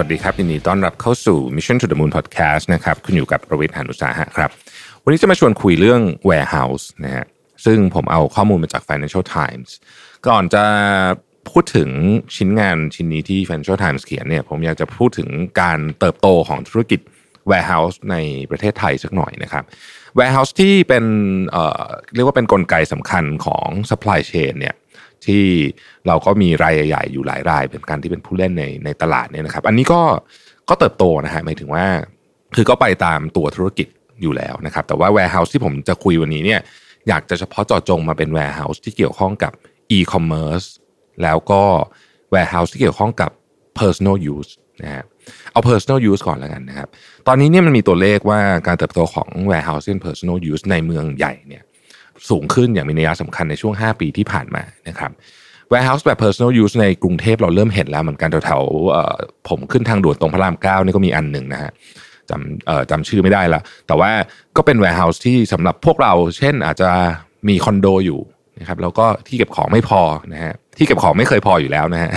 วัสดีครับยินดีต้อนรับเข้าสู่ Mission to the Moon Podcast นะครับคุณอยู่กับประวิทย์หานุสาหะครับ วันนี้จะมาชวนคุยเรื่อง warehouse นะฮะซึ่งผมเอาข้อมูลมาจาก Financial Times ก่อนจะพูดถึงชิ้นงานชิ้นนี้ที่ Financial Times เขียนเนี่ยผมอยากจะพูดถึงการเติบโตของธุรกิจ warehouse ในประเทศไทยสักหน่อยนะครับ warehouse ที่เป็นเอ่อเรียกว่าเป็นนกลไกสำคัญของ supply chain เนี่ย ที่เราก็มีรายใหญ่ๆอยู่หลายรายเป็นการที่เป็นผู้เล่นในในตลาดเนี่ยนะครับ อันนี้ก็ก็เติบโตนะฮะหมายถึงว่า คือก็ไปตามตัวธุรกิจอยู่แล้วนะครับ แต่ว่า warehouse ที่ผมจะคุยวันนี้เนี่ยอยากจะเฉพาะเจาะจงมาเป็น warehouse ที่เกี่ยวข้องกับ e-commerce แล้วก็ warehouse ที่เกี่ยวข้องกับ personal use นะฮะเอา personal use ก่อนแล้วกันนะครับ ตอนนี้เนี่ยมันมีตัวเลขว่าการเติบโตของ warehouse เป็น personal use ในเมืองใหญ่เนี่ย สูงขึ้นอย่างมีนัยสำคัญในช่วง 5 ปีที่ผ่านมานะครับ warehouse แบบ personal use ในกรุงเทพเราเริ่มเห็นแล้วเหมือนกันแถวๆผมขึ้นทางด่วนตรงพระรามเก้านี่ก็มีอันหนึ่งนะฮะจำจำชื่อไม่ได้ละแต่ว่าก็เป็น warehouse ที่สำหรับพวกเรา เช่นอาจจะมีคอนโดอยู่นะครับแล้วก็ที่เก็บของไม่พอนะฮะที่เก็บของไม่เคยพออยู่แล้วนะฮะ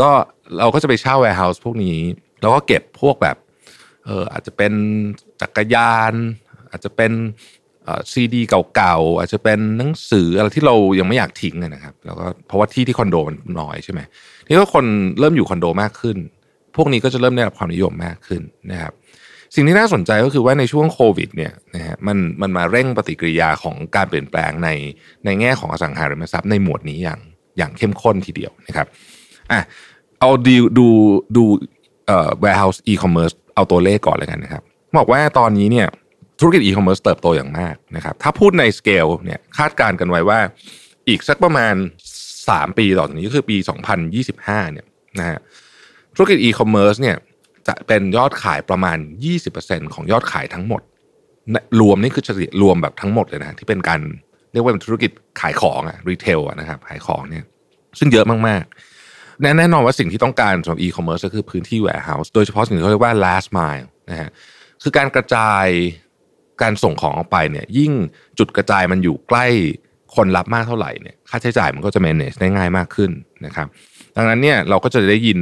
ก็เราก็จะไปเช่า warehouse พวกนี้ แล้วก็เก็บพวกแบบเอออาจจะเป็นจักรยาน อาจจะเป็น ซีดีเก่าๆอาจจะเป็นหนังสืออะไรที่เรายังไม่อยากทิ้งนะครับ แล้วก็เพราะว่าที่ที่คอนโดมันน้อยใช่ไหมนี่ก็คนเริ่มอยู่คอนโดมากขึ้น พวกนี้ก็จะเริ่มได้รับความนิยมมากขึ้นนะครับ สิ่งที่น่าสนใจก็คือว่าในช่วงโควิดเนี่ยนะฮะมันมันมาเร่งปฏิกิริยาของการเปลี่ยนแปลงในในแง่ของอสังหาริมทรัพย์ในหมวดนี้อย่างอย่างเข้มข้นทีเดียวนะครับอะเอาดูดูดูเอ่อ warehouse e-commerce เอาตัวเลขก่อนเลยกันนะครับ บอกว่าตอนนี้เนี่ย ธุรกิจอีคอมเมิร์ซเติบโตอย่างมากนะครับถ้าพูดในสเกลเนี่ยคาดการณ์กันไว้ว่าอีกสักประมาณ 3 ปีต่อจากนี้ก็คือปี 2025เนี่ยนะฮะธุรกิจอีคอมเมิร์ซเนี่ยจะเป็นยอดขายประมาณ 20%ของยอดขายทั้งหมด รวมนี่คือเฉลี่ยรวมแบบทั้งหมดเลยนะที่เป็นการเรียกว่าเป็นธุรกิจขายของอะ retail อะนะครับขายของเนี่ยซึ่งเยอะมากๆ แน่นอนว่าสิ่งที่ต้องการสำหรับอีคอมเมิร์ซก็คือพื้นที่ warehouse โดยเฉพาะสิ่งที่เขาเรียกว่า last mile นะฮะคือการกระจาย การส่งของออกไปเนี่ยยิ่งจุดกระจายมันอยู่ใกล้คนรับมากเท่าไหร่เนี่ยค่าใช้จ่ายมันก็จะ manage ได้ง่ายมากขึ้นนะครับดังนั้นเนี่ยเราก็จะได้ยิน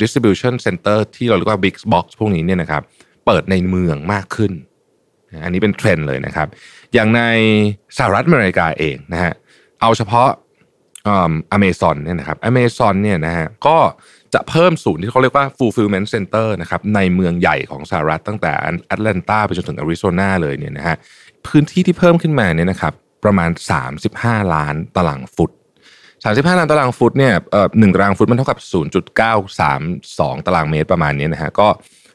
distribution center ที่เราเรียกว่า big box พวกนี้เนี่ยนะครับเปิดในเมืองมากขึ้น อันนี้เป็นเทรนด์เลยนะครับ อย่างในสหรัฐอเมริกาเองนะฮะเอาเฉพาะอเมซอนเนี่ยนะครับอเมซอนเนี่ยนะฮะก็ จะเพิ่มศูนย์ที่เขาเรียกว่า fulfillment center นะครับในเมืองใหญ่ของสหรัฐตั้งแต่แอตแลนตาไปจนถึงอาริโซนาเลยเนี่ยนะฮะพื้นที่ที่เพิ่มขึ้นมาเนี่ยนะครับประมาณ 35 ล้านตารางฟุต 35 ล้านตารางฟุตเนี่ยเอ่อหนึ่งตารางฟุตมันเท่ากับ 0.932 ตารางเมตรประมาณนี้นะฮะก็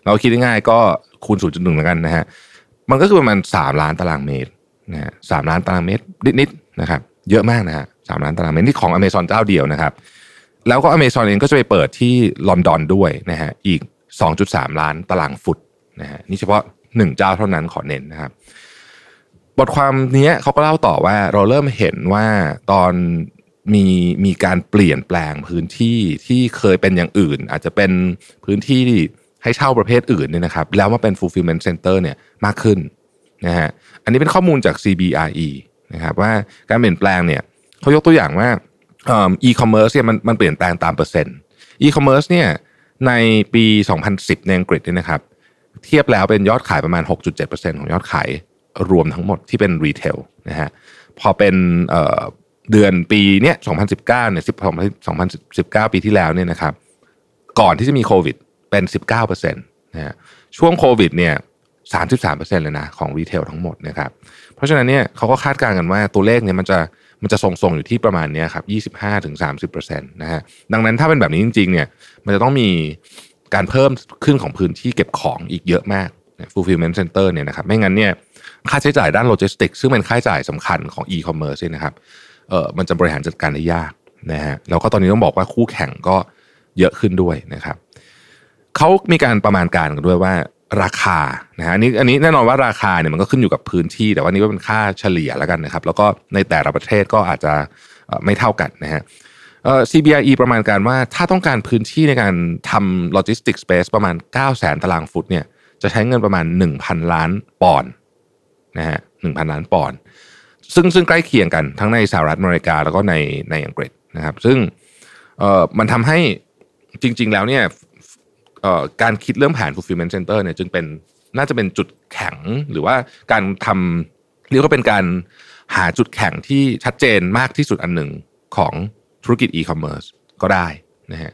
เราคิดง่ายๆก็คูณ 0.1แล้วกันนะฮะมันก็คือประมาณ 3 ล้านตารางเมตรนะฮะสล้านตารางเมตรนิดๆนะครับเยอะมากนะฮะสล้านตารางเมตรนี่ของอเมซอนเจ้าเดียวนะครับ แล้วก็อเมซอนเองก็จะไปเปิดที่ลอนดอนด้วยนะฮะอีก 2.3 ล้านตารางฟุตนะฮะนี่เฉพาะหนึ่งเจ้าเท่านั้นขอเน้นนะครับ บทความนี้เขาก็เล่าต่อว่าเราเริ่มเห็นว่าตอนมีมีการเปลี่ยนแปลงพื้นที่ที่เคยเป็นอย่างอื่น อาจจะเป็นพื้นที่ให้เช่าประเภทอื่นเนี่ยนะครับ แล้วมาเป็น fulfillment center เนี่ยมากขึ้นนะฮะอันนี้เป็นข้อมูลจาก CBRE นะครับว่าการเปลี่ยนแปลงเนี่ยเขายกตัวอย่างว่า อีคอมเมิร์ซเนี่ยมันมันเปลี่ยนแปลงตามเปอร์เซ็นต์อีคอมเมิร์ซเนี่ยในปี 2010 ในอังกฤษเนี่ยนะครับ เทียบแล้วเป็นยอดขายประมาณ 6.7%ของยอดขายรวมทั้งหมดที่เป็น retail นะฮะพอเป็นเดือนปีเนี้ย 2019 เนี่ย2019 ปีที่แล้วเนี่ยนะครับ ก่อนที่จะมีโควิดเป็น 19%นะฮะช่วงโควิดเนี่ย 33%เลยนะของรีเทลทั้งหมดนะครับเพราะฉะนั้นเนี่ยเขาก็คาดการณ์กันว่าตัวเลขเนี่ยมันจะมันจะทรงๆอยู่ที่ประมาณนี้ครับ25-30%นะฮะดังนั้นถ้าเป็นแบบนี้จริงๆเนี่ยมันจะต้องมีการเพิ่มขึ้นของพื้นที่เก็บของอีกเยอะมาก fulfillment center เนี่ยนะครับไม่งั้นเนี่ยค่าใช้จ่ายด้านโลจิสติกซึ่งเป็นค่าใช้จ่ายสำคัญของ e-commerce นะครับเออมันจะบริหารจัดการได้ยากนะฮะแล้วก็ตอนนี้ต้องบอกว่าคู่แข่งก็เยอะขึ้นด้วยนะครับเขามีการประมาณการกันด้วยว่า ราคานะฮะอันนี้อันนี้แน่นอนว่าราคาเนี่ยมันก็ขึ้นอยู่กับพื้นที่ แต่ว่านี่ก็เป็นค่าเฉลี่ยแล้วกันนะครับ แล้วก็ในแต่ละประเทศก็อาจจะไม่เท่ากันนะฮะ CBRE ประมาณการว่าถ้าต้องการพื้นที่ในการทำ logistic space ประมาณ 9 0 0 0 0 0ตารางฟุตเนี่ยจะใช้เงินประมาณ 1,000 ล้านปอนด์นะฮะหนึ่งพันล้านปอนด์ซึ่งซึ่งใกล้เคียงกันทั้งในสหรัฐอเมริกาแล้วก็ในในอังกฤษนะครับ ซึ่งเอ่อมันทำให้จริง ๆ แล้วเนี่ย การคิดเรื่องแผน fulfillment center เนี่ยจึงเป็นน่าจะเป็นจุดแข็งหรือว่าการทำเรียกว่าเป็นการหาจุดแข็งที่ชัดเจนมากที่สุดอันหนึ่งของธุรกิจอีคอมเมิร์ซก็ได้นะฮะ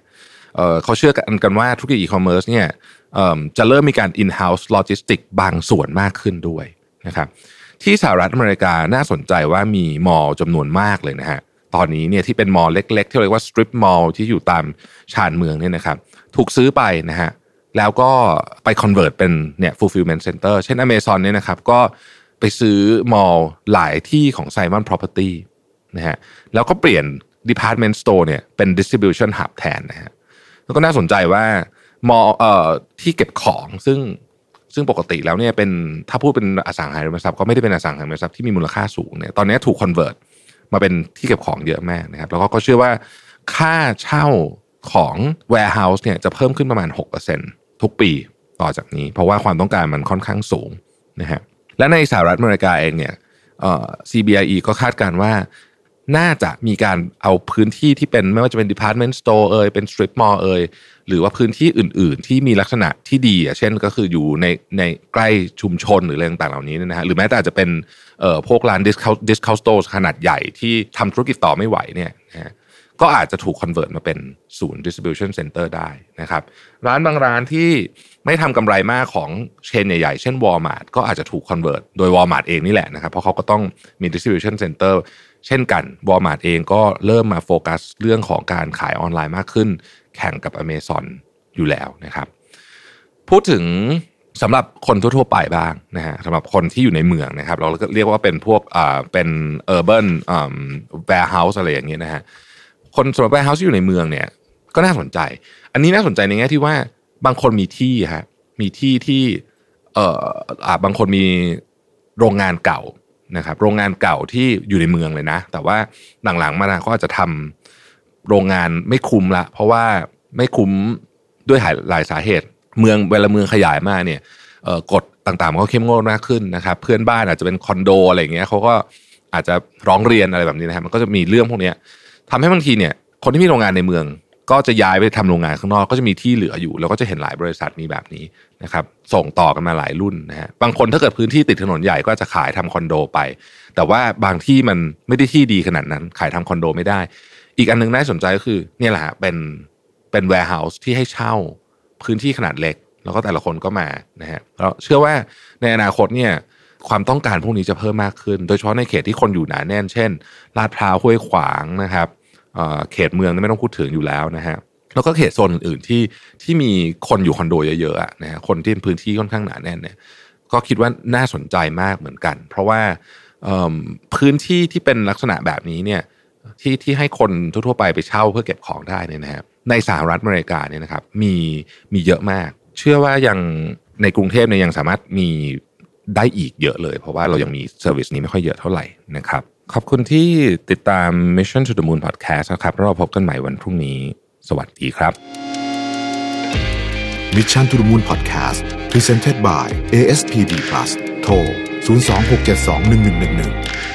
เขาเชื่อกันกันว่าธุรกิจอีคอมเมิร์ซเนี่ยจะเริ่มมีการ in-house logistic บางส่วนมากขึ้นด้วยนะครับที่สหรัฐอเมริกาน่าสนใจว่ามี mall จำนวนมากเลยนะฮะตอนนี้เนี่ยที่เป็น mall เล็ก ๆ ที่เรียกว่า strip mall ที่อยู่ตามชานเมืองเนี่ยนะครับ ถูกซื้อไปนะฮะแล้วก็ไป convert เป็นเนี่ย fulfillment center เช่น Amazon เนี่ยนะครับก็ไปซื้อ mall หลายที่ของ Simon Property นะฮะแล้วก็เปลี่ยน department store เนี่ยเป็น distribution hub แทนนะฮะแล้วก็น่าสนใจว่ามอลเอ่อที่เก็บของซึ่งซึ่งปกติแล้วเนี่ยเป็นถ้าพูดเป็นอสังหาริมทรัพย์ก็ไม่ได้เป็นอสังหาริมทรัพย์ที่มีมูลค่าสูงเนี่ยตอนนี้ถูกคอนเวิร์ตมาเป็นที่เก็บของเยอะมากนะครับแล้วก็เชื่อว่าค่าเช่า ของ warehouse เนี่ยจะเพิ่มขึ้นประมาณ 6%ทุกปีต่อจากนี้ เพราะว่าความต้องการมันค่อนข้างสูงนะฮะและในสหรัฐอเมริกาเองเนี่ย CBRE ก็คาดการว่าน่าจะมีการเอาพื้นที่ที่เป็นไม่ว่าจะเป็น department store เอ่ยเป็น strip mall เอ่ยหรือว่าพื้นที่อื่น ๆ ที่มีลักษณะที่ดีอะเช่นก็คืออยู่ในในใกล้ชุมชนหรืออะไรต่างๆเหล่านี้นะฮะหรือแม้แต่อาจจะเป็นเอ่อพวกร้าน discount discount store ขนาดใหญ่ที่ทำธุรกิจต่อไม่ไหวเนี่ยนะ ก็อาจจะถูกคอนเวิร์ตมาเป็นศูนย์ distribution center ได้นะครับ ร้านบางร้านที่ไม่ทำกำไรมากของ chain ใหญ่ๆ เช่น Walmart ก็อาจจะถูก convert โดย Walmart เองนี่แหละนะครับ เพราะเขาก็ต้องมี distribution center เช่นกัน Walmart เองก็เริ่มมาโฟกัสเรื่องของการขายออนไลน์มากขึ้น แข่งกับ Amazon อยู่แล้วนะครับ พูดถึงสำหรับคนทั่วๆไปบ้างนะฮะสำหรับคนที่อยู่ในเมืองนะครับ เราเรียกว่าเป็นพวกอ่าเป็น urban um, warehouse อะไรอย่างเงี้ยนะฮะ คนสำหรับ warehouse ที่อยู่ในเมืองเนี่ย ก็น่าสนใจ อันนี้น่าสนใจในแง่ที่ว่าบางคนมีที่ฮะมีที่ที่เอ่ออ่าบางคนมีโรงงานเก่านะครับ โรงงานเก่าที่อยู่ในเมืองเลยนะ แต่ว่าหลังๆมาเขาอาจจะทำโรงงานไม่คุ้มละ เพราะว่าไม่คุ้มด้วยหลายสาเหตุ เมืองเวลาเมืองขยายมากเนี่ยกฎต่างๆก็เข้มงวดมากขึ้นนะครับ เพื่อนบ้านอาจจะเป็นคอนโดอะไรอย่างเงี้ยเขาก็อาจจะร้องเรียนอะไรแบบนี้นะครับมันก็จะมีเรื่องพวกนี้ ทำให้บางทีเนี่ยคนที่มีโรงงานในเมือง ก็จะย้ายไปทำโรงงานข้างนอกก็จะมีที่เหลืออยู่ แล้วก็จะเห็นหลายบริษัทมีแบบนี้นะครับส่งต่อกันมาหลายรุ่นนะฮะบางคนถ้าเกิดพื้นที่ติดถนนใหญ่ก็จะขายทำคอนโดไป แต่ว่าบางที่มันไม่ได้ที่ดีขนาดนั้น ขายทำคอนโดไม่ได้ อีกอันนึงน่าสนใจก็คือเนี่ยแหละเป็นเป็น warehouse ที่ให้เช่าพื้นที่ขนาดเล็ก แล้วก็แต่ละคนก็มานะฮะเราเชื่อว่าในอนาคตเนี่ย ความต้องการพวกนี้จะเพิ่มมากขึ้น โดยเฉพาะในเขตที่คนอยู่หนาแน่น เช่น ลาดพร้าวห้วยขวางนะครับเขตเมืองไม่ต้องพูดถึงอยู่แล้วนะฮะแล้วก็เขตโซนอื่นๆที่ที่มีคนอยู่คอนโดเยอะๆนะฮะคนที่พื้นที่ค่อนข้างหนาแน่นเนี่ยก็คิดว่าน่าสนใจมากเหมือนกัน เพราะว่าพื้นที่ที่เป็นลักษณะแบบนี้เนี่ยที่ที่ให้คนทั่วๆไปไปเช่าเพื่อเก็บของได้เนี่ยนะครับในสหรัฐอเมริกาเนี่ยนะครับมีมีเยอะมาก เชื่อว่ายังในกรุงเทพเนี่ยยังสามารถมี ได้อีกเยอะเลย เพราะว่าเรายังมี service นี้ไม่ค่อยเยอะเท่าไหร่นะครับ ขอบคุณที่ติดตาม Mission to the Moon Podcast นะครับเราพบกันใหม่วันพรุ่งนี้ สวัสดีครับ Mission to the Moon Podcast Presented by ASPD Plus โทร 026721111